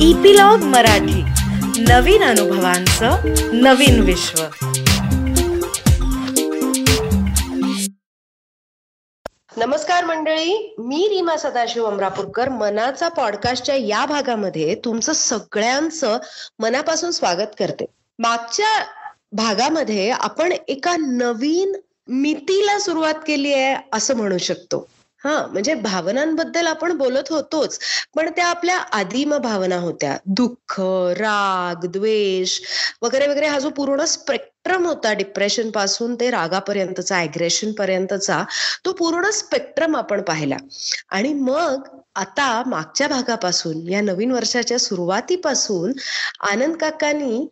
Epilogue Marathi. नवीन अनुभवांचं नवीन विश्व. नमस्कार मंडळी मी रीमा सदाशिव अमरापूरकर. मनाचा पॉडकास्टच्या या भागामध्ये तुमचं सगळ्यांचं मनापासून स्वागत करते. मागच्या भागामध्ये आपण एका नवीन मितीला सुरुवात केली आहे असं म्हणू शकतो. हा म्हणजे भावनांबद्दल आपण बोलत होतोच पण त्या आपल्या आदिम भावना होत्या. दुःख राग द्वेष वगैरे वगैरे हा जो पूर्ण स्पेक्ट्रम होता डिप्रेशनपासून ते रागापर्यंतचा अग्रेशन पर्यंतचा तो पूर्ण स्पेक्ट्रम आपण पाहिला. आणि मग आता मागच्या भागापासून या नवीन वर्षाच्या सुरुवातीपासून आनंद काकांनी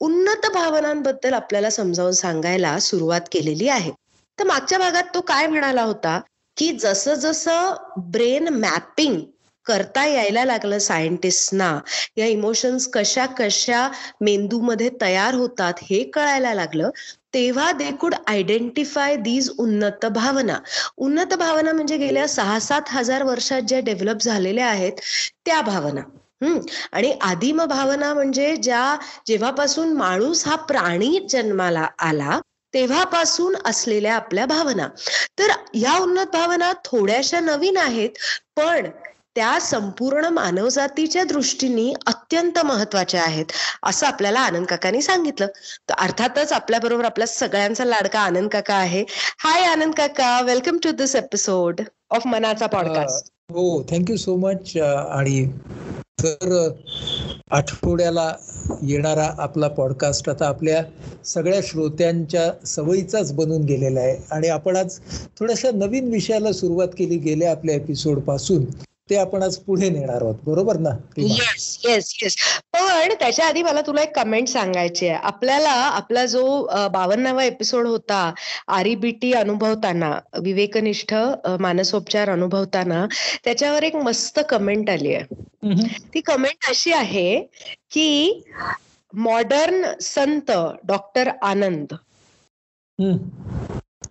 उन्नत भावनांबद्दल आपल्याला समजावून सांगायला सुरुवात केलेली आहे. तर मागच्या भागात तो काय म्हणाला होता? की जसं जसं ब्रेन मॅपिंग करता यायला लागलं सायंटिस्टना या इमोशन्स कशा कशा मेंदूमध्ये तयार होतात हे कळायला लागलं तेव्हा दे कुड आयडेंटिफाय दीज उन्नत भावना. उन्नत भावना म्हणजे गेल्या सहा सात हजार वर्षात ज्या डेव्हलप झालेल्या आहेत त्या भावना. हम्म आणि आदिम भावना म्हणजे ज्या जेव्हापासून माणूस हा प्राणी जन्माला आला तेव्हापासून असलेल्या आपल्या भावना. तर या उन्नत भावना थोड्याशा नवीन आहेत पण त्या संपूर्ण मानवजातीच्या दृष्टीने अत्यंत महत्त्वाच्या आहेत असं आपल्याला आनंद काकांनी सांगितलं. तर अर्थातच आपल्या बरोबर आपल्या सगळ्यांचा लाडका आनंद काका आहे. हाय आनंद काका. Welcome to this episode of मनाचा पॉडकास्ट हो थँक्यू सो मच आणि तर आठवड्याला येणारा आपला पॉडकास्ट आता आपल्या सगळ्या श्रोत्यांच्या सवयीचाच बनून गेलेला आहे. आणि आपण आज थोड्याशा नवीन विषयाला सुरुवात केली गेल्या आपल्या एपिसोडपासून. ते आपण आज पुढे नेणार आहोत. बरोबर ना येस येस येस पण त्याच्या आधी मला तुला एक कमेंट सांगायची आहे. आपल्याला आपला जो बावन्नावा एपिसोड होता आरीबीटी अनुभवताना विवेकनिष्ठ मानसोपचार अनुभवताना त्याच्यावर एक मस्त कमेंट आली आहे. ती कमेंट अशी आहे की मॉडर्न संत डॉक्टर आनंद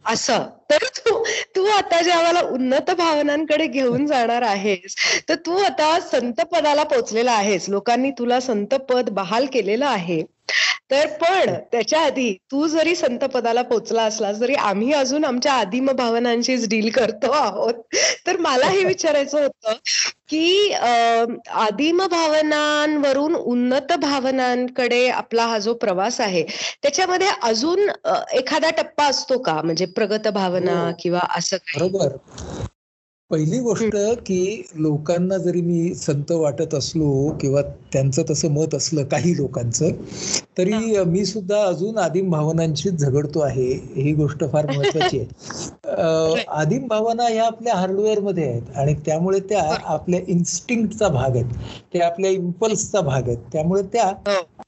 असं. तर तू तू आता जे आम्हाला उन्नत भावनांकडे घेऊन जाणार आहेस तर तू आता संत पदाला पोचलेला आहेस. लोकांनी तुला संत पद बहाल केलेलं आहे. तर पण त्याच्या आधी तू जरी संत पदाला पोचला असलास तरी आम्ही अजून आमच्या आदिम भावनांशीच डील करतो आहोत तर मला हे विचारायचं होतं की आदिम भावनांवरून उन्नत भावनांकडे आपला हा जो प्रवास आहे त्याच्यामध्ये अजून एखादा टप्पा असतो का? म्हणजे प्रगत भावना किंवा असं बरोबर. पहिली गोष्ट की लोकांना जरी मी संत वाटत असलो किंवा त्यांचं तसं मत असलं काही लोकांचं तरी मी सुद्धा अजून आदिम भावनांशी झगडतो आहे ही गोष्ट फार महत्वाची आहे. आदिम भावना ह्या आपल्या हार्डवेअरमध्ये आहेत आणि त्यामुळे त्या आपल्या इन्स्टिंक्टचा भाग आहेत त्या आपल्या इम्पल्सचा भाग आहेत त्यामुळे त्या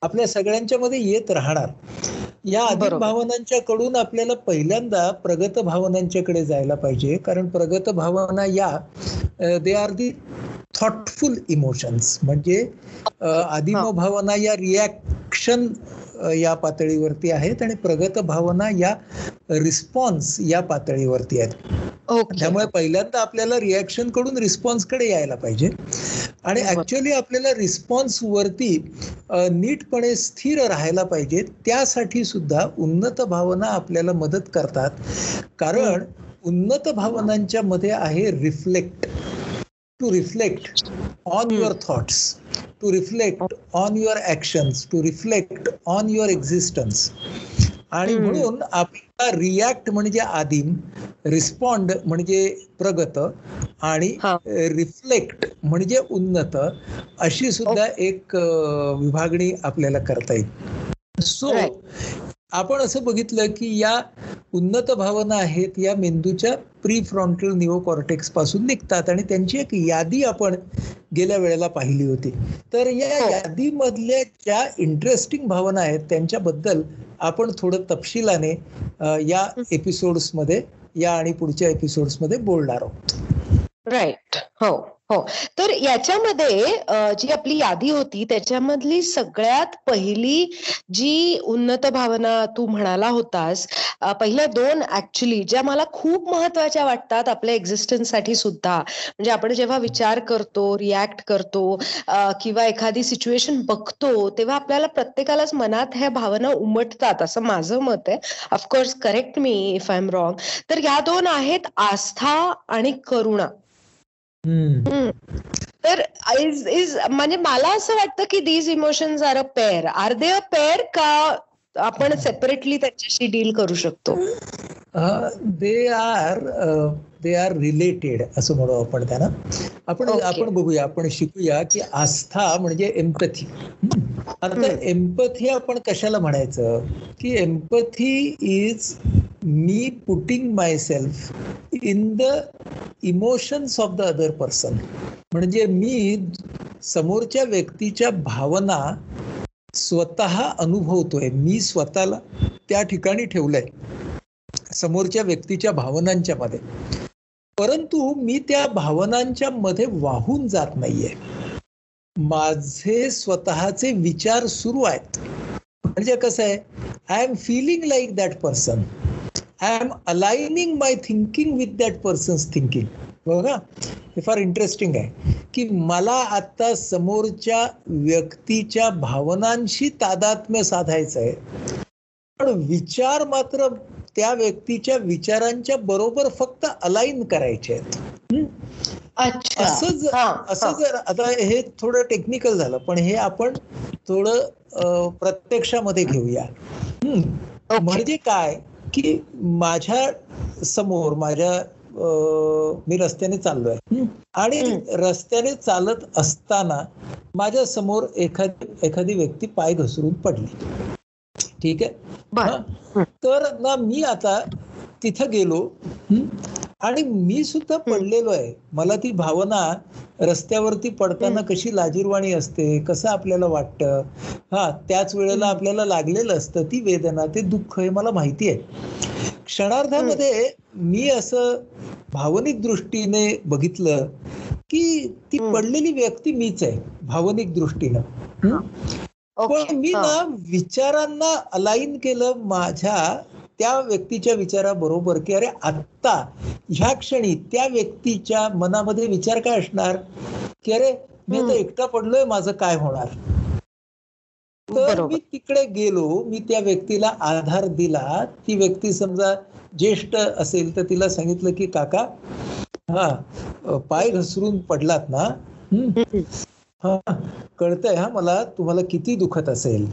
आपल्या सगळ्यांच्या मध्ये येत राहणार. या आदिम भावनांच्या कडून आपल्याला पहिल्यांदा प्रगत भावनांच्याकडे जायला पाहिजे. कारण प्रगत भावना या they are the thoughtful emotions म्हणजे आदिम भावना या रिॲक्शन या पातळीवरती आहेत आणि प्रगत भावना या रिस्पॉन्स या पातळीवरती आहेत. त्यामुळे पहिल्यांदा आपल्याला रिॲक्शनकडून रिस्पॉन्सकडे यायला पाहिजे. आणि ऍक्च्युअली आपल्याला रिस्पॉन्स वरती नीटपणे स्थिर राहायला पाहिजे त्यासाठी सुद्धा उन्नत भावना आपल्याला मदत करतात. कारण उन्नत भावनांच्या मध्ये आहे reflect to reflect on your thoughts to reflect on your actions to reflect on your existence आणि म्हणून आपला रिॲक्ट म्हणजे आदिम रिस्पॉन्ड म्हणजे प्रगत आणि रिफ्लेक्ट म्हणजे उन्नत अशी सुद्धा एक विभागणी आपल्याला करता येईल. सो आपण असं बघितलं की या उन्नत भावना आहेत या मेंदूच्या प्री फ्रॉन्टल निओकॉर्टेक्सपासून निघतात आणि त्यांची एक यादी आपण गेल्या वेळेला पाहिली होती. तर या यादीमधल्या ज्या इंटरेस्टिंग भावना आहेत त्यांच्याबद्दल आपण थोडं तपशिलाने या एपिसोड्समध्ये या आणि पुढच्या एपिसोड्समध्ये बोलणार आहोत. राईट हो. हो. तर याच्यामध्ये अ, जी आपली यादी होती त्याच्यामधली सगळ्यात पहिली जी उन्नत भावना तू म्हणाला होतास अ, पहिल्या दोन ऍक्च्युली ज्या मला खूप महत्त्वाच्या वाटतात आपल्या एक्झिस्टन्ससाठी सुद्धा. म्हणजे आपण जेव्हा विचार करतो रिॲक्ट करतो अ, किंवा एखादी सिच्युएशन बघतो तेव्हा आपल्याला प्रत्येकालाच मनात ह्या भावना उमटतात असं माझं मत आहे. Of course correct me if I am wrong तर या दोन आहेत आस्था आणि करुणा. तर इज इज म्हणजे मला असं वाटतं की these emotions are a pair are they a pair का आपण सेपरेटली त्याच्याशी डील करू शकतो? They are they are related असं म्हणू आपण त्यांना. आपण. आपण बघूया आपण शिकूया की आस्था म्हणजे एम्पथी आता. एम्पथी आपण कशाला म्हणायचं? की empathy is me putting myself in the emotions of the other person म्हणजे मी समोरच्या व्यक्तीच्या भावना स्वतः अनुभवतोय. मी स्वतःला त्या ठिकाणी ठेवलंय. समोरच्या व्यक्तीच्या भावनांच्या मध्ये. परंतु मी त्या भावनांच्या मध्ये वाहून जात नाहीये. माझे स्वतःचे विचार सुरू आहेत. म्हणजे कसं आहे? I am feeling like that person I am aligning my thinking with that person's thinking बघा हे फार इंटरेस्टिंग आहे. की मला आता समोरच्या व्यक्तीच्या भावनांशी तादात्म्य साधायचं आहे पण विचार मात्र त्या व्यक्तीच्या विचारांच्या बरोबर फक्त अलाइन करायचे आहेत? अच्छा. असं जर असं. जर आता हे थोडं टेक्निकल झालं पण हे आपण थोडं प्रत्यक्षामध्ये घेऊया. म्हणजे काय? की माझ्यासमोर माझ्या मी रस्त्याने चाललोय. आणि. रस्त्याने चालत असताना माझ्यासमोर एखादी एखादी व्यक्ती पाय घसरून पडली ठीक आहे? तर ना मी आता तिथं गेलो? आणि मी सुद्धा पडलेलो आहे मला ती भावना रस्त्यावरती पडताना. कशी लाजीरवाणी असते कसं आपल्याला वाटतं हा त्याच वेळेला. आपल्याला लागलेलं असतं ती वेदना ते दुःख हे मला माहिती आहे क्षणार्धामध्ये मी असं भावनिक दृष्टीने बघितलं की ती. पडलेली व्यक्ती मीच आहे भावनिक दृष्टीनं पण मी. ना विचारांना अलाइन केलं माझ्या त्या व्यक्तीच्या विचाराबरोबर की अरे आत्ता ह्या क्षणी त्या व्यक्तीच्या मनामध्ये विचार काय असणार? की अरे मी आता. एकटा पडलोय माझं काय होणार? तर मी तिकडे गेलो मी त्या व्यक्तीला आधार दिला. ती व्यक्ती समजा ज्येष्ठ असेल तर तिला सांगितलं की काका हा पाय घसरून पडलात ना? हं? हा कळतंय हा मला तुम्हाला किती दुखत असेल.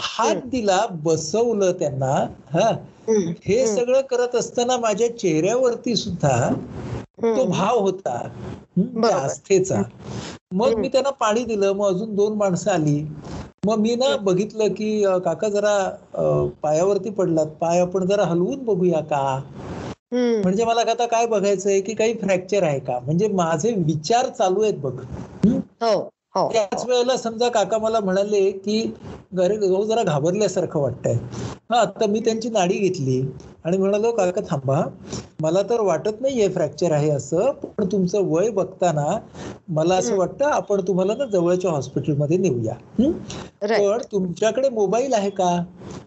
हात दिला बसवलं त्यांना हा. हे. सगळं करत असताना माझ्या चेहऱ्यावरती सुद्धा तो. भाव होता त्या. आस्थेचा मग. मी त्यांना पाणी दिलं मग अजून दोन माणसं आली मग मी ना. बघितलं की काका जरा पायावरती पडलात पाय आपण जरा हलवून बघूया का. म्हणजे मला आता काय बघायचंय की काही फ्रॅक्चर आहे का म्हणजे माझे विचार चालू आहेत बघ त्याच वेळेला समजा काका मला म्हणाले की घरी जरा घाबरल्यासारखं वाटतंय. हा तर मी त्यांची नाडी घेतली. आणि म्हणालो काका थांबा. मला तर वाटत नाहीये फ्रॅक्चर आहे असं पण तुमचं वय बघताना मला असं हं. वाटतं आपण तुम्हाला ना जवळच्या हॉस्पिटलमध्ये नेऊया. हं? पण तुमच्याकडे मोबाईल आहे का?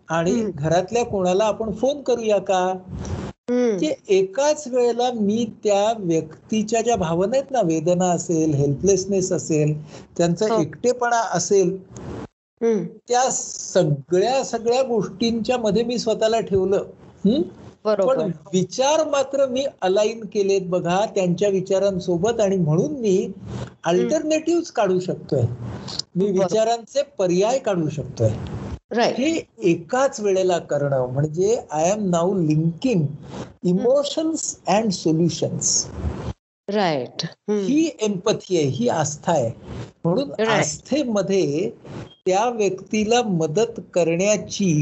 आणि हं. घरातल्या कोणाला आपण फोन करूया का? की एकाच वेळेला मी त्या व्यक्तीच्या ज्या भावना आहेत ना वेदना असेल हेल्पलेसनेस असेल त्यांचा हो. एकटेपणा असेल त्या सगळ्या सगळ्या गोष्टींच्या मध्ये मी स्वतःला ठेवलं. पण विचार मात्र मी अलाइन केलेत बघा त्यांच्या विचारांसोबत आणि म्हणून मी अल्टरनेटिव्ह काढू शकतोय. मी. विचारांचे पर्याय काढू शकतोय. हे एकाच वेळेला करणं म्हणजे I am now linking emotions and solutions right he empathy आहे ही आस्था आहे म्हणून. आस्थेमध्ये त्या व्यक्तीला मदत करण्याची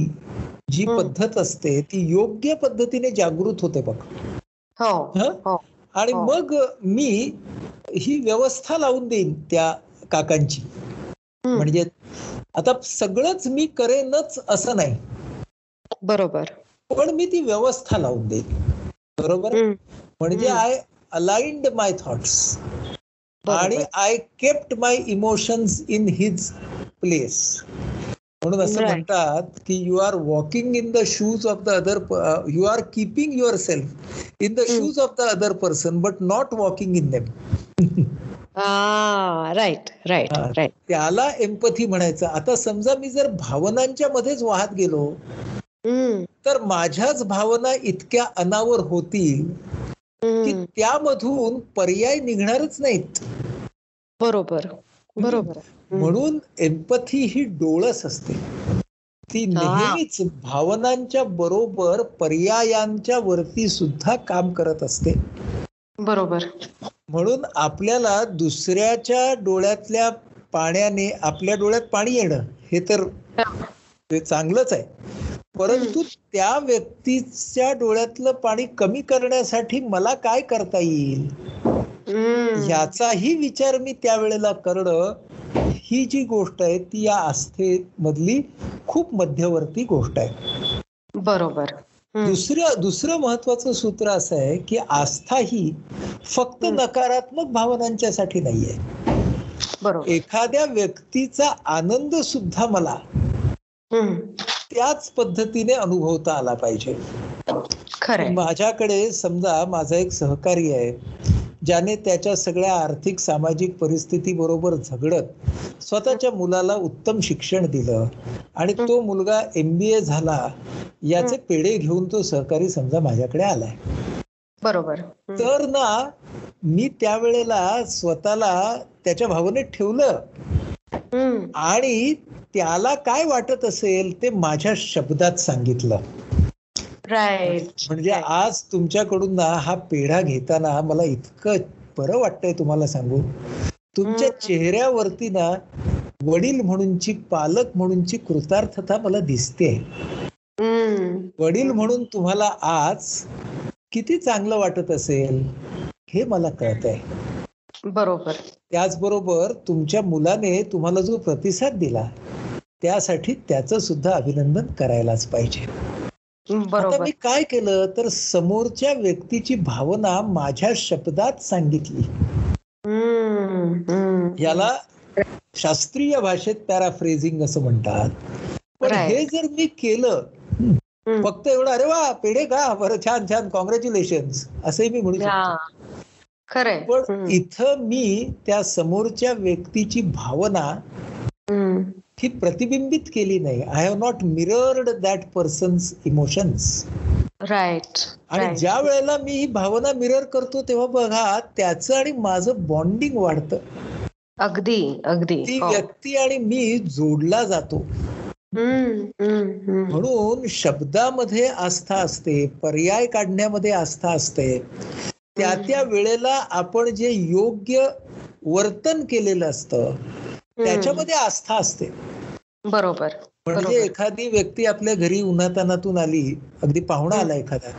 जी हं. पद्धत असते ती योग्य पद्धतीने जागृत होते बघ हो हं? आणि हो. मग मी ही व्यवस्था लावून देईन त्या काकांची हं. म्हणजे आता सगळंच मी करेनच असं नाही. बरोबर. पण मी ती व्यवस्था लावून देईन. बरोबर. म्हणजे. I aligned my thoughts. आणि I kept my emotions in his place. म्हणून असं. म्हणतात की you are walking in the shoes of the other you are keeping yourself in the shoes of the other person but not walking in them. Right right. Right त्याला empathy म्हणायचं. आता समजा मी जर भावनांच्या मध्येच वाहत गेलो तर माझ्याच भावना इतक्या अनावर होतील की त्यामधून पर्याय निघणारच नाहीत. बरोबर बरोबर. म्हणून एम्पथी ही डोळस असते. ती. नेहमीच भावनांच्या बरोबर पर्यायांच्या वरती सुद्धा काम करत असते. बरोबर. म्हणून आपल्याला दुसऱ्याच्या डोळ्यातल्या पाण्याने आपल्या डोळ्यात पाणी येणं हे तर ते चांगलंच आहे परंतु त्या व्यक्तीच्या डोळ्यातलं पाणी कमी करण्यासाठी मला काय करता येईल हम्म. याचाही विचार मी त्यावेळेला करणं ही जी गोष्ट आहे ती या आस्थेमधली खूप मध्यवर्ती गोष्ट आहे बरोबर. दुसरं दुसरं महत्वाचं सूत्र असं आहे की आस्था ही फक्त नकारात्मक भावनांच्यासाठी नाहीये. बरोबर. एखाद्या व्यक्तीचा आनंद सुद्धा मला. त्याच पद्धतीने अनुभवता आला पाहिजे. माझ्याकडे समजा माझा एक सहकारी आहे. ज्याने त्याच्या सगळ्या आर्थिक सामाजिक परिस्थिती बरोबर झगडत स्वतःच्या मुलाला उत्तम शिक्षण दिलं आणि तो मुलगा एमबीए झाला याचे पेढे घेऊन तो सहकारी समजा माझ्याकडे आलाय. बरोबर. तर ना मी त्यावेळेला स्वतःला त्याच्या भावनेत ठेवलं. आणि त्याला काय वाटत असेल ते माझ्या शब्दात सांगितलं. राईट म्हणजे आज तुमच्याकडून ना हा पेढा घेताना मला इतकं बरं वाटतंय तुम्हाला सांगू. तुमच्या चेहऱ्यावरती ना वडील म्हणूनची पालक म्हणूनची कृतार्थता मला दिसते. वडील म्हणून तुम्हाला आज किती चांगलं वाटत असेल हे मला कळत आहे बरोबर. त्याचबरोबर तुमच्या मुलाने तुम्हाला जो प्रतिसाद दिला त्यासाठी त्याचं सुद्धा अभिनंदन करायलाच पाहिजे. आता मी काय केलं तर समोरच्या व्यक्तीची भावना माझ्या शब्दात सांगितली. याला शास्त्रीय भाषेत पॅराफ्रेझिंग असं म्हणतात पण. हे जर मी केलं. फक्त एवढं अरे वा पेढे का बरं छान छान कॉंग्रॅच्युलेशन असंही मी म्हणू शकतो पण. इथं मी त्या समोरच्या व्यक्तीची भावना. ही प्रतिबिंबित केली नाही. I have not mirrored that person's emotions right आणि. ज्या वेळेला मी ही भावना मिरर करतो तेव्हा बघा त्याचं आणि माझं बॉन्डिंग वाढतं. अगदी अगदी. ती हो. व्यक्ती आणि मी जोडला जातो. म्हणून शब्दामध्ये आस्था असते पर्याय काढण्यामध्ये आस्था असते. त्या त्या वेळेला आपण जे योग्य वर्तन केलेलं असतं त्याच्यामध्ये आस्था असते. बरोबर म्हणजे. एखादी व्यक्ती आपल्या घरी उन्हातानातून आली अगदी पाहुणा आला एखादा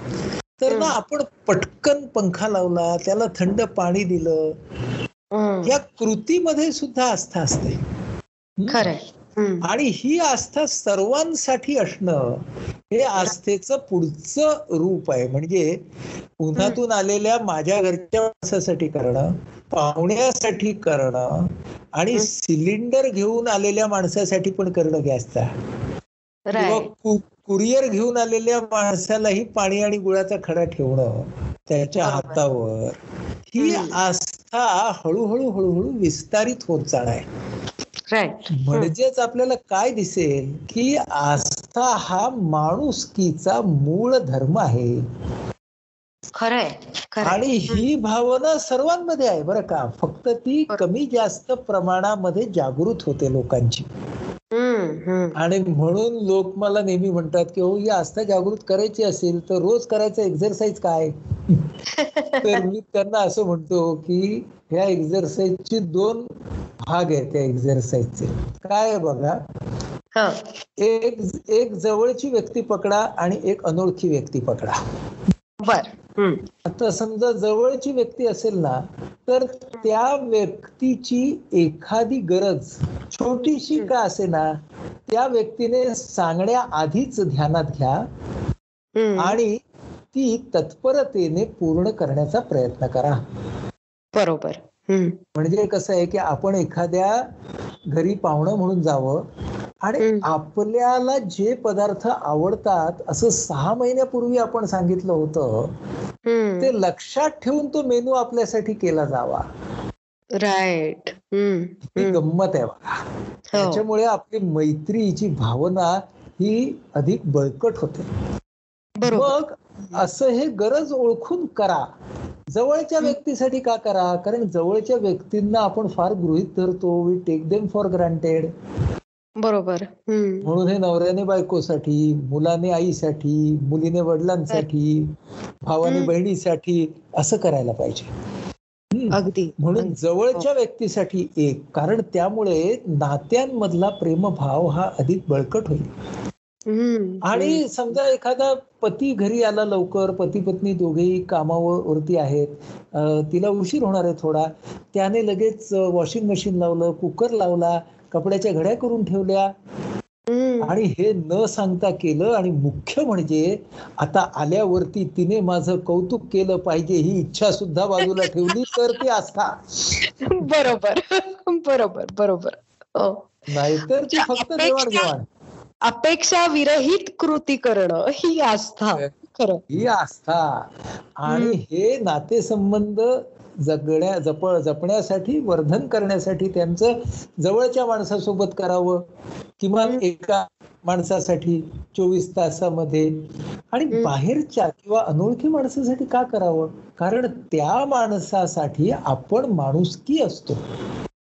तर ना आपण पटकन पंखा लावला त्याला थंड पाणी दिलं. या कृतीमध्ये सुद्धा आस्था असते खरंय. आणि ही आस्था सर्वांसाठी असणं हे आस्थेचं पुढचं रूप आहे. म्हणजे उन्हातून आलेल्या माझ्या घरच्या माणसासाठी करणं पाहुण्यासाठी करणं आणि सिलेंडर घेऊन आलेल्या माणसासाठी पण करणं गॅसचा किंवा कुरिअर घेऊन आलेल्या माणसालाही पाणी आणि गुळाचा खडा ठेवणं त्याच्या. हातावर. ही. आस्था हळूहळू हळूहळू विस्तारित होत जाणार आहे. म्हणजेच आपल्याला काय दिसेल की आस्था हा माणुसकीचा मूळ धर्म आहे. खरंय आणि ही भावना सर्वांमध्ये आहे बरं का. फक्त ती कमी जास्त प्रमाणामध्ये जागृत होते लोकांची. आणि म्हणून लोक मला नेहमी म्हणतात की हो ही आस्था जागृत करायची असेल तर रोज करायचं एक्झरसाईज काय? तर मी त्यांना असं म्हणतो की ह्या एक्झरसाईजचे दोन भाग आहेत त्या एक्झरसाईजचे काय आहे बघा. एक एक जवळची व्यक्ती पकडा आणि एक अनोळखी व्यक्ती पकडा. बर. आता समजा जवळची व्यक्ती असेल ना तर त्या व्यक्तीची एखादी गरज छोटीशी का असे ना त्या व्यक्तीने सांगण्याआधीच ध्यानात घ्या. आणि ती तत्परतेने पूर्ण करण्याचा प्रयत्न करा बरोबर. म्हणजे कसं आहे की आपण एखाद्या घरी पाहुणं म्हणून जावं आणि. आपल्याला जे पदार्थ आवडतात असं सहा महिन्यापूर्वी आपण सांगितलं होतं. ते लक्षात ठेवून तो मेनू आपल्यासाठी केला जावा राईट. ही. गंमत आहे बघा हो. त्याच्यामुळे आपली मैत्रीची भावना ही अधिक बळकट होते मग असं हे गरज ओळखून करा जवळच्या व्यक्तीसाठी का करा कारण जवळच्या व्यक्तींना आपण फार गृहित धरतो we take them for granted बरोबर. म्हणून हे नवऱ्याने बायकोसाठी मुलाने आईसाठी मुलीने वडिलांसाठी भावाने. बहिणीसाठी असं करायला पाहिजे. अगदी म्हणून जवळच्या व्यक्तीसाठी एक कारण त्यामुळे नात्यांमधला प्रेमभाव हा अधिक बळकट होईल. आणि समजा एखादा पती घरी आला लवकर पती पत्नी दोघेही कामावर वरती आहेत अं, तिला उशीर होणार आहे थोडा त्याने लगेच वॉशिंग मशीन लावलं कुकर लावला कपड्याच्या घड्या करून ठेवल्या. आणि हे न सांगता केलं आणि मुख्य म्हणजे आता आल्यावरती तिने माझं कौतुक केलं पाहिजे ही इच्छा सुद्धा बाजूला ठेवली तर ती आस्था. बरोबर. बरोबर बरोबर. हो. नाहीतर ती फक्त अपेक्षा- देवाणघेवाण अपेक्षा विरहित कृती करणं ही आस्था. ही आस्था. आणि हे नातेसंबंध जगण्या जप जपण्यासाठी वर्धन करण्यासाठी त्यांचं जवळच्या माणसासोबत करावं किमान. एका माणसासाठी चोवीस तासामध्ये आणि. बाहेरच्या किंवा अनोळखी माणसासाठी का करावं कारण त्या माणसासाठी आपण माणुसकी असतो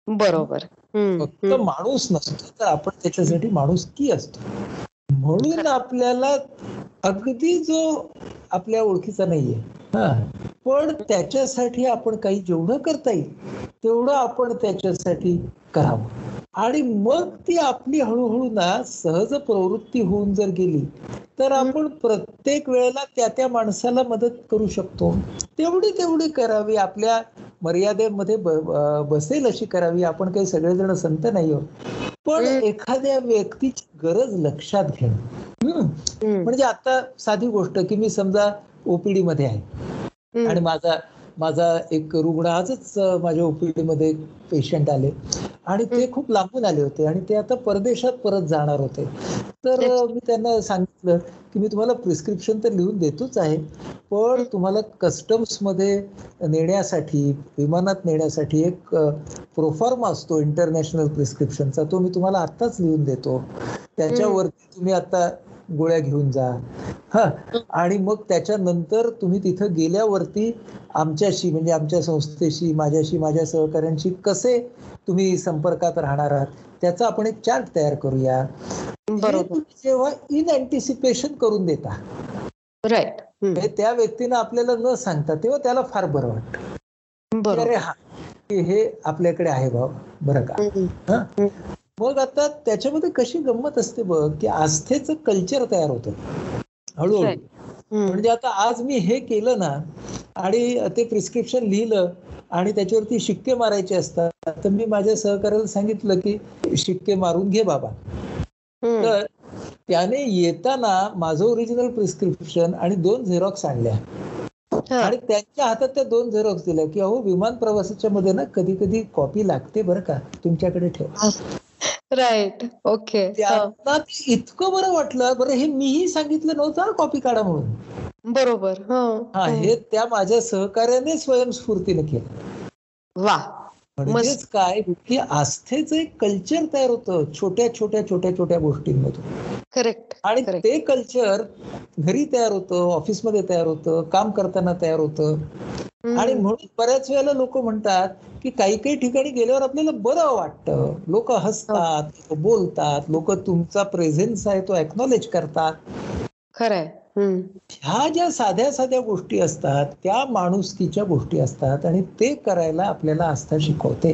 बरोबर. फक्त. माणूस नसतो तर आपण त्याच्यासाठी माणुसकी असतो म्हणून आपल्याला अगदी जो आपल्या ओळखीचा नाहीये हा पण त्याच्यासाठी आपण काही जेवढं करता येईल तेवढं आपण त्याच्यासाठी करावं आणि मग ती आपली हळूहळू ना सहज प्रवृत्ती होऊन जर गेली तर आपण प्रत्येक वेळेला त्या त्या माणसाला मदत करू शकतो तेवढी तेवढी करावी आपल्या मर्यादेमध्ये बसेल अशी करावी आपण काही सगळेजण संत नाही आहोत पण. एखाद्या व्यक्तीची गरज लक्षात घेणं. म्हणजे आता साधी गोष्ट की मी समजा ओपीडी मध्ये आहे. आणि माझा माझा एक रुग्ण आजच माझ्या ओपीडी मध्ये पेशंट आले. आणि ते खूप लांबून आले होते आणि ते आता परदेशात परत जाणार होते. तर मी त्यांना सांगितलं की मी तुम्हाला प्रिस्क्रिप्शन तर लिहून देतोच आहे पण तुम्हाला कस्टम्समध्ये नेण्यासाठी विमानात नेण्यासाठी एक प्रोफॉर्मा असतो इंटरनॅशनल प्रिस्क्रिप्शनचा तो मी तुम्हाला आत्ताच लिहून देतो. त्याच्यावरती तुम्ही आता गोळ्या घेऊन जा. हा. आणि मग त्याच्यानंतर तुम्ही तिथं गेल्यावरती आमच्याशी म्हणजे आमच्या संस्थेशी माझ्याशी माझ्या सहकाऱ्यांशी कसे तुम्ही संपर्कात राहणार आहात? त्याचा आपण एक चार्ट तयार करूया. बरोबर. जेव्हा इन अँटिसिपेशन करून देता. राईट हे. त्या व्यक्तीनं आपल्याला न सांगता तेव्हा त्याला फार बरं वाटतं. अरे हा हे आपल्याकडे आहे भाऊ. बरं का? मग आता त्याच्यामध्ये कशी गंमत असते बघ की आस्थेचं कल्चर तयार होतं हळूहळू. म्हणजे आता आज मी हे केलं ना आणि ते प्रिस्क्रिप्शन लिहिलं आणि त्याच्यावरती शिक्के मारायचे असतात तर मी माझ्या सहकार्याला सांगितलं की शिक्के मारून घे बाबा. तर त्याने येताना माझं ओरिजिनल प्रिस्क्रिप्शन आणि दोन झेरॉक्स आणल्या. आणि त्यांच्या हातात त्या दोन झेरॉक्स दिल्या की अहो विमान प्रवासाच्या मध्ये ना कधी कधी कॉपी लागते बरं का तुमच्याकडे ठेवा राईट ओके हा. त्यांना इतकं बरं वाटलं बरं हे मीही सांगितलं नव्हतं कॉपी काढा म्हणून. बरोबर. हा. हा हे. त्या माझ्या सहकार्याने स्वयंस्फूर्तीने केलं. वा. म्हणजेच काय की आस्थेचं एक कल्चर तयार होतं छोट्या छोट्या छोट्या छोट्या गोष्टींमधून. करेक्ट आणि. ते कल्चर घरी तयार होतं ऑफिसमध्ये तयार होतं काम करताना तयार होतं. आणि म्हणून बऱ्याच वेळेला लोक म्हणतात की काही काही ठिकाणी गेल्यावर आपल्याला बरं वाटतं. लोक हसतात लोक बोलतात लोक तुमचा प्रेझेन्स आहे तो एक्नॉलेज करतात. खरंय. ह्या ज्या साध्या साध्या गोष्टी असतात त्या माणुसकीच्या गोष्टी असतात आणि ते करायला आपल्याला आस्था शिकवते.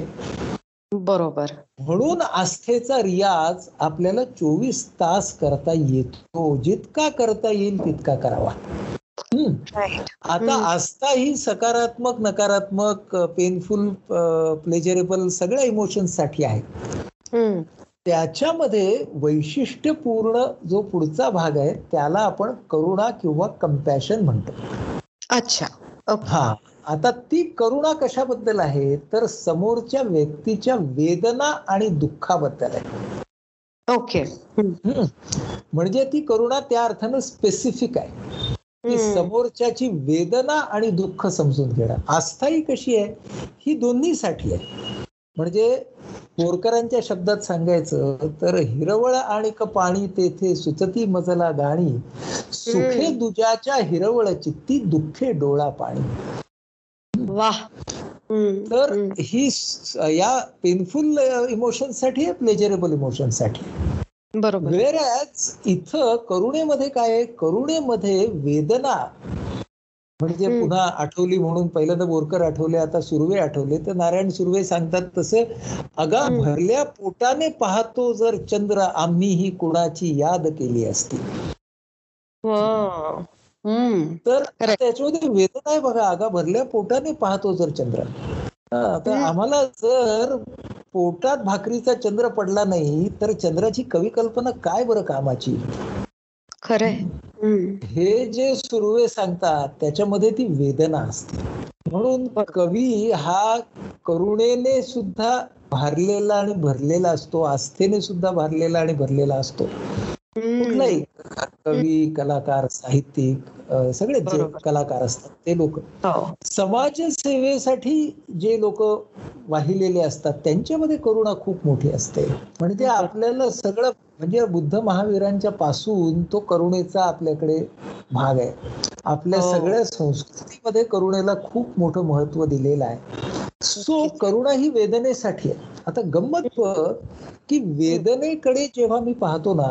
बरोबर. म्हणून आस्थेचा रियाज आपल्याला चोवीस तास करता येतो. जितका करता येईल तितका करावा. आता. आस्था ही सकारात्मक नकारात्मक पेनफुल प्लेजरेबल सगळ्या इमोशन्ससाठी आहे. त्याच्यामध्ये वैशिष्ट्यपूर्ण जो पुढचा भाग आहे त्याला आपण करुणा किंवा कम्पॅशन म्हणतो. अच्छा. हा. आता ती करुणा कशाबद्दल आहे? तर समोरच्या व्यक्तीच्या वेदना आणि दुःखाबद्दल आहे. ओके. म्हणजे ती करुणा त्या अर्थानं स्पेसिफिक आहे. की समोरच्याची वेदना आणि दुःख समजून घेणं आस्था ही कशी आहे? ही दोन्हीसाठी आहे. म्हणजे बोरकरांच्या शब्दात सांगायचं तर हिरवळ आणि क पाणी तेथे सुचती मजला गाणी. सुखे दुजाच्या हिरवळ चित्ती दुःखे डोळा पाणी. वा. तर ही या पेनफुल इमोशनसाठी आहे प्लेजरेबल इमोशनसाठी बरोबर. वेरॅज इथं करुणेमध्ये काय आहे? करुणेमध्ये वेदना. म्हणजे. पुन्हा आठवली म्हणून पहिल्यांदा बोरकर आठवले आता सुर्वे आठवले तर नारायण सुर्वे सांगतात तसे अगा. भरल्या पोटाने पाहतो जर चंद्र आम्ही ही कुणाची याद केली असती. तर. त्याच्यामध्ये वेदना आहे बघा अगा भरल्या पोटाने पाहतो जर चंद्र तर. आम्हाला जर पोटात भाकरीचा चंद्र पडला नाही तर चंद्राची कवी कल्पना काय बरं कामाची खरंय हम्म. हे जे सुर्वे सांगतात त्याच्यामध्ये ती वेदना असते म्हणून कवी हा करुणेने सुद्धा भारलेला आणि भरलेला असतो आस्थेने सुद्धा भारलेला आणि भरलेला असतो. कुठलाही कवी कलाकार साहित्यिक सगळेच जे. कलाकार असतात ते लोक. हो. समाजसेवेसाठी जे लोक वाहिलेले असतात त्यांच्यामध्ये करुणा खूप मोठी असते. म्हणजे आपल्याला सगळं म्हणजे बुद्ध महावीरांच्या पासून तो करुणेचा आपल्याकडे भाग आहे. आपल्या हो. सगळ्या संस्कृतीमध्ये करुणेला खूप मोठं महत्त्व दिलेलं आहे. सो करुणा ही वेदनेसाठी आहे. आता गंमत की वेदनेकडे जेव्हा मी पाहतो ना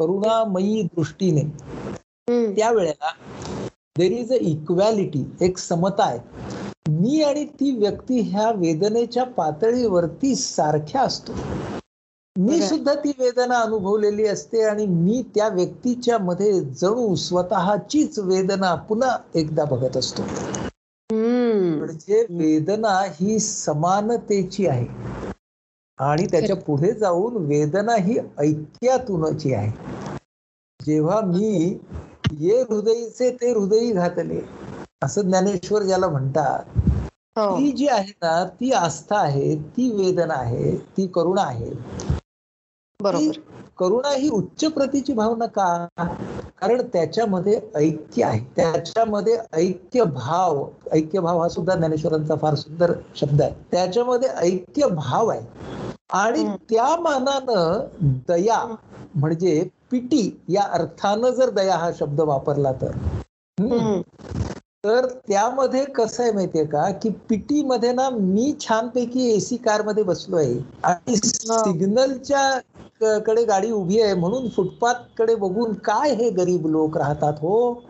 करुणामयी दृष्टीने. त्यावेळेला देर इज अ इक्वॅलिटी एक समता आहे मी आणि ती व्यक्ती ह्या वेदनेच्या पातळीवरती सारख्या असतो मी. सुद्धा ती वेदना अनुभवलेली असते आणि मी त्या व्यक्तीच्या मध्ये जणू स्वतःचीच वेदना पुन्हा एकदा बघत असतो. म्हणजे वेदना ही समानतेची आहे आणि त्याच्या पुढे जाऊन वेदना ही ऐक्यातूनची आहे. जेव्हा मी ये हृदयीचे ते हृदयी घातले असं ज्ञानेश्वर ज्याला म्हणतात हो. ती जी आहे ना ती आस्था आहे ती वेदना आहे ती करुणा आहे. बरोबर. करुणा ही उच्च प्रतीची भावना का? कारण त्याच्यामध्ये ऐक्य आहे. त्याच्यामध्ये ऐक्य भाव ऐक्य भाव हा सुद्धा ज्ञानेश्वरांचा फार सुंदर शब्द आहे. त्याच्यामध्ये ऐक्य भाव आहे. आणि. त्या मानानं दया म्हणजे पिटी या अर्थानं जर दया हा शब्द वापरला तर. तर त्यामध्ये कसं आहे माहितीये का? की पिटी मध्ये ना मी छानपैकी एसी कारमध्ये बसलोय आणि सिग्नलच्या कडे गाडी उभी आहे म्हणून फुटपाथकडे बघून काय हे गरीब लोक राहतात हो?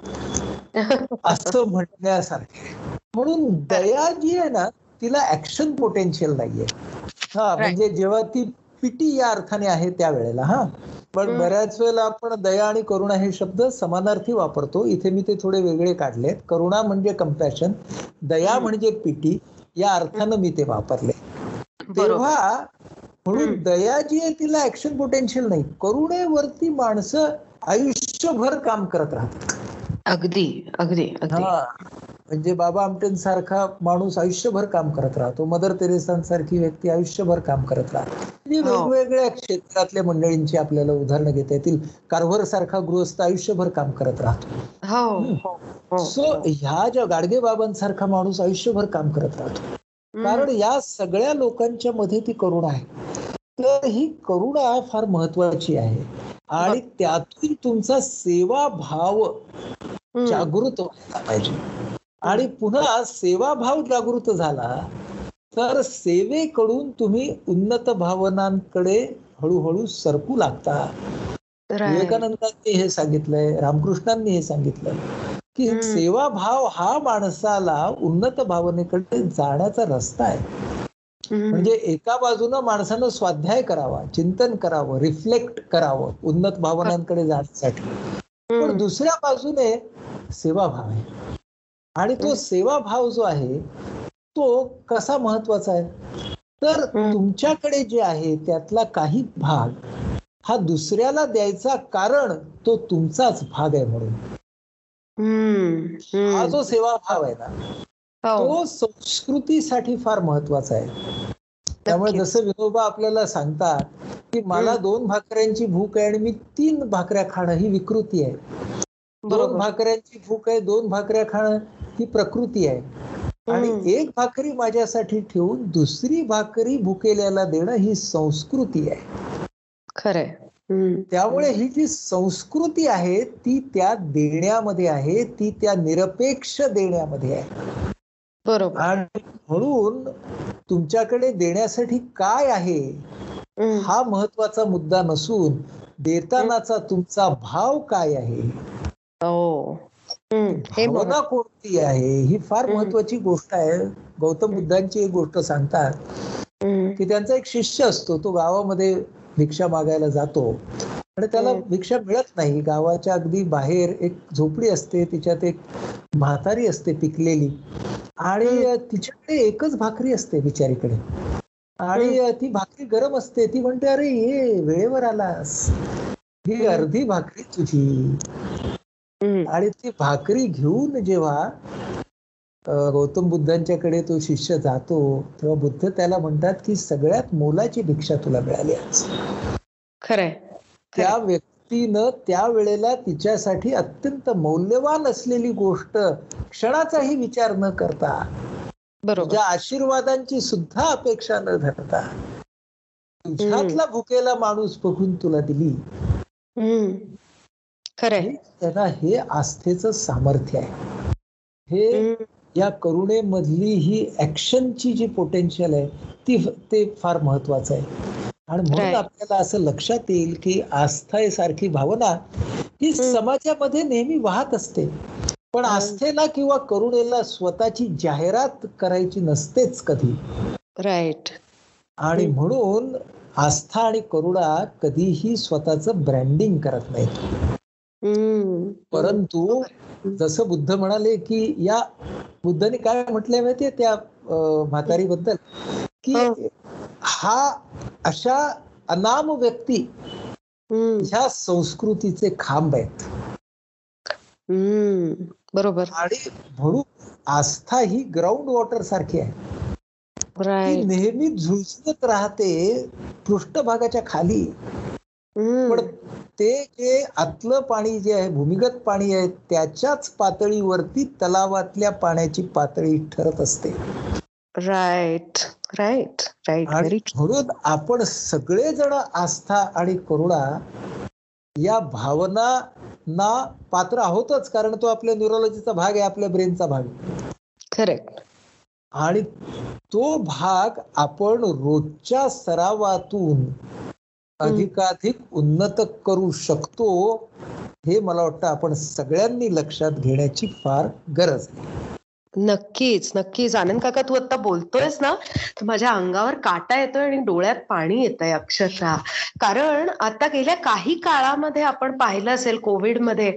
असं म्हणण्यासारखे म्हणून दया जी आहे ना तिला ऍक्शन पोटेन्शियल नाहीये. हा म्हणजे जेव्हा ती पिटी या अर्थाने आहे त्यावेळेला हा. पण. बऱ्याच वेळेला आपण दया आणि करुणा हे शब्द समानार्थी वापरतो. इथे मी ते थोडे वेगळे काढलेत. करुणा म्हणजे कम्पॅशन दया. म्हणजे पिटी या अर्थानं मी ते वापरले. तेव्हा म्हणून. दया जी आहे तिला ऍक्शन पोटेन्शियल नाही. करुणेवरती माणसं आयुष्यभर काम करत राहतात. अगदी अगदी अगदी. हा. म्हणजे बाबा आमटेंसारखा माणूस आयुष्यभर काम करत राहतो मदर तेरेसांसारखी व्यक्ती आयुष्यभर काम करत राहते हो. वेगवेगळ्या क्षेत्रातल्या मंडळींची आपल्याला उदाहरणं घेता येतील. कारभार सारखा गृहस्थ आयुष्यभर काम करत राहतो. हो हो. हो सो ह्या ज्या गाडगे बाबांसारखा माणूस आयुष्यभर काम करत राहतो. कारण या सगळ्या लोकांच्या मध्ये ती करुणा आहे. तर ही करुणा फार महत्वाची आहे. आणि त्यातून तुमचा सेवा भाव. जागृत व्हायला पाहिजे. आणि पुन्हा सेवाभाव जागृत झाला तर सेवेकडून तुम्ही उन्नत भावनांकडे हळूहळू सरकू लागता. विवेकानंदांनी हे सांगितलंय रामकृष्णांनी हे सांगितलं की हम्म. सेवाभाव हा माणसाला उन्नत भावनेकडे जाण्याचा रस्ता आहे. म्हणजे एका बाजूनं माणसानं स्वाध्याय करावा चिंतन करावं रिफ्लेक्ट करावं उन्नत भावनांकडे जाण्यासाठी पण. दुसऱ्या बाजूने सेवाभाव आहे आणि तो सेवाभाव जो आहे तो कसा महत्त्वाचा आहे तर. तुमच्याकडे जे आहे त्यातला काही भाग हा दुसऱ्याला द्यायचा कारण तो तुमचाच भाग आहे म्हणून. हा. जो सेवाभाव आहे ना हो तो संस्कृतीसाठी फार महत्त्वाचा आहे त्यामुळे. जसं विनोबा आपल्याला सांगतात की मला. दोन भाकऱ्यांची भूक आहे आणि मी तीन भाकऱ्या खाणं ही विकृती आहे दोन भाकऱ्यांची भूक आहे दोन भाकऱ्या खाणं ही प्रकृती आहे. आणि एक भाकरी माझ्यासाठी ठेवून दुसरी भाकरी भुकेल्याला देणं ही संस्कृती आहे खरंय. त्यामुळे ही जी संस्कृती आहे ती त्या देण्यामध्ये आहे ती त्या निरपेक्ष देण्यामध्ये आहे बरोबर आणि म्हणून तुमच्याकडे देण्यासाठी काय आहे. हा महत्त्वाचा मुद्दा नसून देतानाचा तुमचा भाव काय आहे. हे भावना कोणती आहे ही फार. महत्वाची गोष्ट आहे गौतम बुद्धांची एक गोष्ट सांगतात. की त्यांचा एक शिष्य असतो तो गावामध्ये भिक्षा मागायला जातो आणि त्याला. भिक्षा मिळत नाही गावाच्या अगदी बाहेर एक झोपडी असते तिच्यात एक म्हातारी असते पिकलेली आणि. तिच्याकडे एकच भाकरी असते बिचारीकडे आणि ती भाकरी गरम असते ती म्हणते अरे ये वेळेवर आलास ही. अर्धी भाकरी तुझी. आणि ती भाकरी घेऊन जेव्हा गौतम बुद्धांच्याकडे तो शिष्य जातो तेव्हा बुद्ध त्याला म्हणतात की सगळ्यात मोलाची भिक्षा तुला मिळाली आज. खरंय. त्या व्यक्तीनं त्या वेळेला तिच्यासाठी अत्यंत मौल्यवान असलेली गोष्ट क्षणाचाही विचार न करता बरोबर. तुझ्या आशीर्वादांची सुद्धा अपेक्षा न धरता तुझ्यातला भुकेला माणूस बघून तुला दिली. खरंय त्यांना हे आस्थेचं सामर्थ्य आहे हे. या करुणेमधली ही ऍक्शनची जी पोटेन्शियल आहे ती ते फार महत्वाचं आहे आणि म्हणून. आपल्याला असं लक्षात येईल की आस्था सारखी भावना ही. समाजामध्ये नेहमी वाहत असते पण. आस्थेला किंवा करुणेला स्वतःची जाहिरात करायची नसतेच कधी राईट आणि. म्हणून आस्था आणि करुणा कधीही स्वतःचं ब्रँडिंग करत नाहीत. परंतु जसं बुद्ध म्हणाले की या बुद्धाने काय म्हटलंय माहितीये त्या अं, म्हातारीबद्दल की हो. हा अशा अनाम व्यक्ती. ह्या संस्कृतीचे खांब आहेत. बरोबर आणि म्हणून आस्था ही ग्राउंड वॉटर सारखी आहे नेहमी झुळझुळत राहते पृष्ठभागाच्या खाली. पण ते जे आतलं पाणी जे आहे भूमिगत पाणी आहे त्याच्याच पातळीवरती तलावातल्या पाण्याची पातळी ठरत असते. राईट राईट राईट म्हणून आपण सगळेजण आस्था आणि करुणा या भावनांना पात्र आहोतच कारण तो आपल्या न्यूरोलॉजीचा भाग आहे आपल्या ब्रेनचा भाग. करेक्ट आणि तो भाग आपण रोजच्या सरावातून अधिकाधिक उन्नत करू शकतो हे मला वाटतं आपण सगळ्यांनी लक्षात घेण्याची फार गरज आहे. नक्कीच नक्कीच. आनंद काका तू आता बोलतोयस ना तर माझ्या अंगावर काटा येतोय आणि डोळ्यात पाणी येत आहे अक्षरशः. कारण आता गेल्या काही काळामध्ये आपण पाहिलं असेल कोविडमध्ये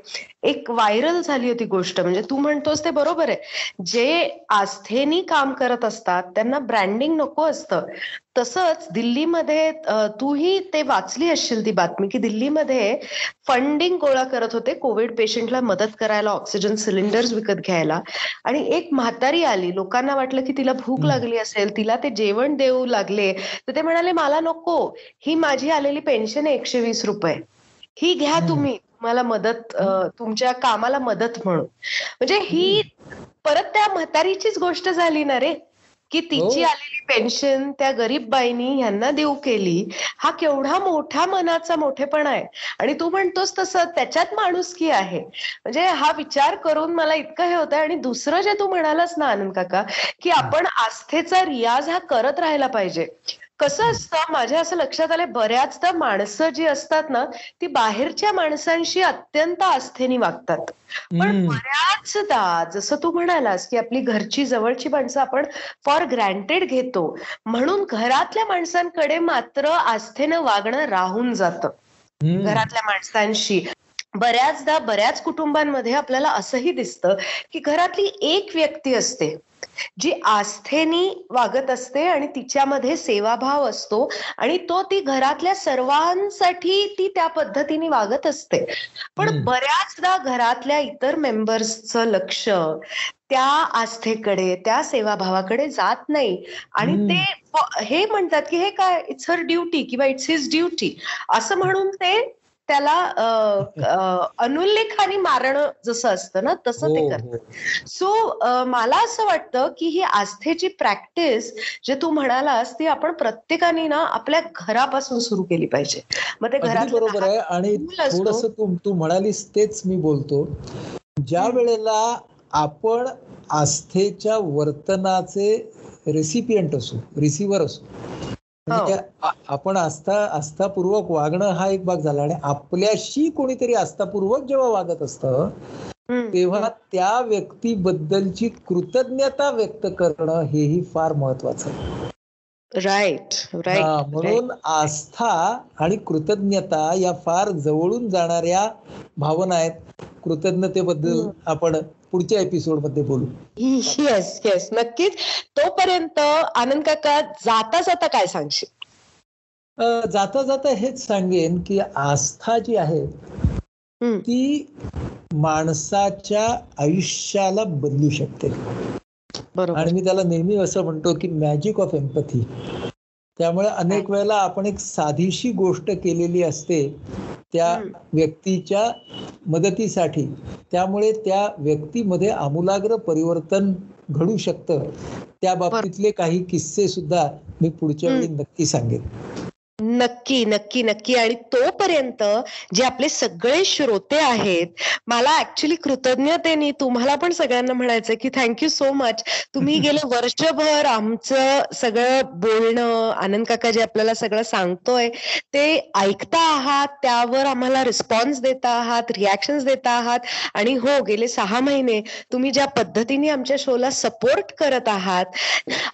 एक व्हायरल झाली होती गोष्ट. म्हणजे तू म्हणतोस ते बरोबर आहे. जे आस्थेनी काम करत असतात त्यांना ब्रँडिंग नको असतं. तसंच दिल्लीमध्ये तूही ते वाचली असशील ती बातमी की दिल्लीमध्ये फंडिंग गोळा करत होते कोविड पेशंटला मदत करायला ऑक्सिजन सिलेंडर्स विकत घ्यायला. आणि एक म्हातारी आली लोकांना वाटलं की तिला भूक. लागली असेल तिला ते जेवण देऊ लागले तर ते म्हणाले मला नको ही माझी आलेली पेन्शन आहे एकशे वीस रुपये. ही घ्या. तुम्ही तुम्हाला मदत तुमच्या कामाला मदत म्हणून. म्हणजे ही परत त्या म्हातारीचीच गोष्ट झाली ना रे. की तिची हो. आलेली पेन्शन त्या गरीब बाईनी यांना देऊ केली हा केवढा मोठा मनाचा मोठेपणा आहे. आणि तू म्हणतोस तसं त्याच्यात माणुसकी आहे? म्हणजे हा विचार करून मला इतकं हे होतं आणि दुसरं जे तू म्हणालास ना आनंद काका की आपण आस्थेचा रियाज हा करत राहायला पाहिजे. कसं असतं माझ्या असं लक्षात आलंय बऱ्याचदा माणसं जी असतात ना ती बाहेरच्या माणसांशी अत्यंत आस्थेने वागतात पण. बऱ्याचदा जसं तू म्हणालास की आपली घरची जवळची माणसं आपण फॉर ग्रँटेड घेतो म्हणून घरातल्या माणसांकडे मात्र आस्थेनं वागणं राहून जातं. घरातल्या माणसांशी बऱ्याचदा बऱ्याच कुटुंबांमध्ये आपल्याला असंही दिसतं की घरातली एक व्यक्ती असते जी आस्थेनी वागत असते आणि तिच्यामध्ये सेवाभाव असतो आणि तो ती घरातल्या सर्वांसाठी ती त्या पद्धतीने वागत असते पण. बऱ्याचदा घरातल्या इतर मेंबर्सचं लक्ष त्या आस्थेकडे त्या सेवाभावाकडे जात नाही आणि. ते हे म्हणतात की हे काय इट्स हर ड्युटी किंवा इट्स हिज ड्युटी असं म्हणून ते त्याला अ, अ, अनुल्लेखाने मारणं जसं असतं ना तसं ते हो, करतात हो. सो मला असं वाटतं की ही आस्थेची प्रॅक्टिस जे तू म्हणालास ती आपण प्रत्येकाने ना आपल्या घरापासून सुरू केली पाहिजे मग ते घरातलं बरोबर आहे आणि. थोडस तू म्हणालीस तेच मी बोलतो ज्या. वेळेला आपण आस्थेच्या वर्तनाचे रेसिपियंट असू रिसिव्हर असू आपण आस्था आस्थापूर्वक वागणं हा एक भाग झाला. आणि आपल्याशी कोणीतरी आस्थापूर्वक जेव्हा वागत असतं. तेव्हा त्या व्यक्तीबद्दलची कृतज्ञता व्यक्त करणं हेही फार महत्वाचं आहे. राईट हा, राईट म्हणून आस्था आणि कृतज्ञता या फार जवळून जाणाऱ्या भावना आहेत. कृतज्ञतेबद्दल. आपण पुढच्या एपिसोडमध्ये बोलू. येस येस नक्कीच. तोपर्यंत आनंद काका जाता जाता काय सांगशील? जाता जाता हेच सांगेन की आस्था जी आहे. ती माणसाच्या आयुष्याला बदलू शकते. बरोबर. आणि मी त्याला नेहमी असं म्हणतो की मॅजिक ऑफ एम्पथी त्यामुळे अनेक वेळेला आपण एक साधीशी गोष्ट केलेली असते त्या. व्यक्तीच्या मदतीसाठी. त्यामुळे त्या व्यक्तीमध्ये आमूलाग्र परिवर्तन घडू शकतं. त्या बाबतीतले काही किस्से सुद्धा मी पुढच्या वेळी नक्की सांगेन. नक्की नक्की नक्की. आणि तोपर्यंत जे आपले सगळे श्रोते आहेत मला ऍक्च्युली कृतज्ञतेने तुम्हाला पण सगळ्यांना म्हणायचं की थँक्यू सो मच तुम्ही गेले वर्षभर आमचं सगळं बोलणं आनंद काका जे आपल्याला सगळं सांगतोय ते ऐकता आहात त्यावर आम्हाला रिस्पॉन्स देता आहात रिॲक्शन देता आहात. आणि हो गेले सहा महिने तुम्ही ज्या पद्धतीने आमच्या शोला सपोर्ट करत आहात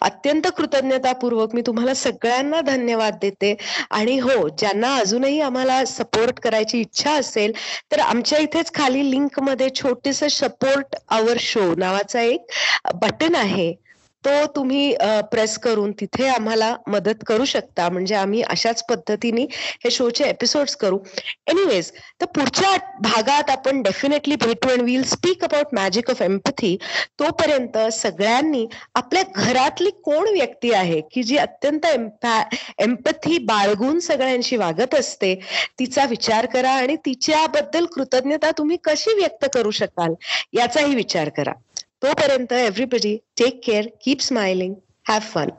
अत्यंत कृतज्ञतापूर्वक मी तुम्हाला सगळ्यांना धन्यवाद देते. आणि हो ज्यांना अजूनही आम्हाला सपोर्ट करायची इच्छा असेल तर आमच्या इथेच खाली लिंकमध्ये छोटेस सपोर्ट आवर शो नावाचा एक बटन आहे. तो तुम्ही प्रेस करून तिथे आम्हाला मदत करू शकता. म्हणजे आम्ही अशाच पद्धतीने हे शोचे एपिसोड्स करू. एनिवेज तर पुढच्या भागात आपण डेफिनेटली भेटू and will speak about magic of empathy तोपर्यंत सगळ्यांनी आपल्या घरातली कोण व्यक्ती आहे की जी अत्यंत एम्पथी बाळगून सगळ्यांशी वागत असते तिचा विचार करा आणि तिच्याबद्दल कृतज्ञता तुम्ही कशी व्यक्त करू शकाल याचाही विचार करा. Toparanta, everybody, take care, keep smiling, have fun.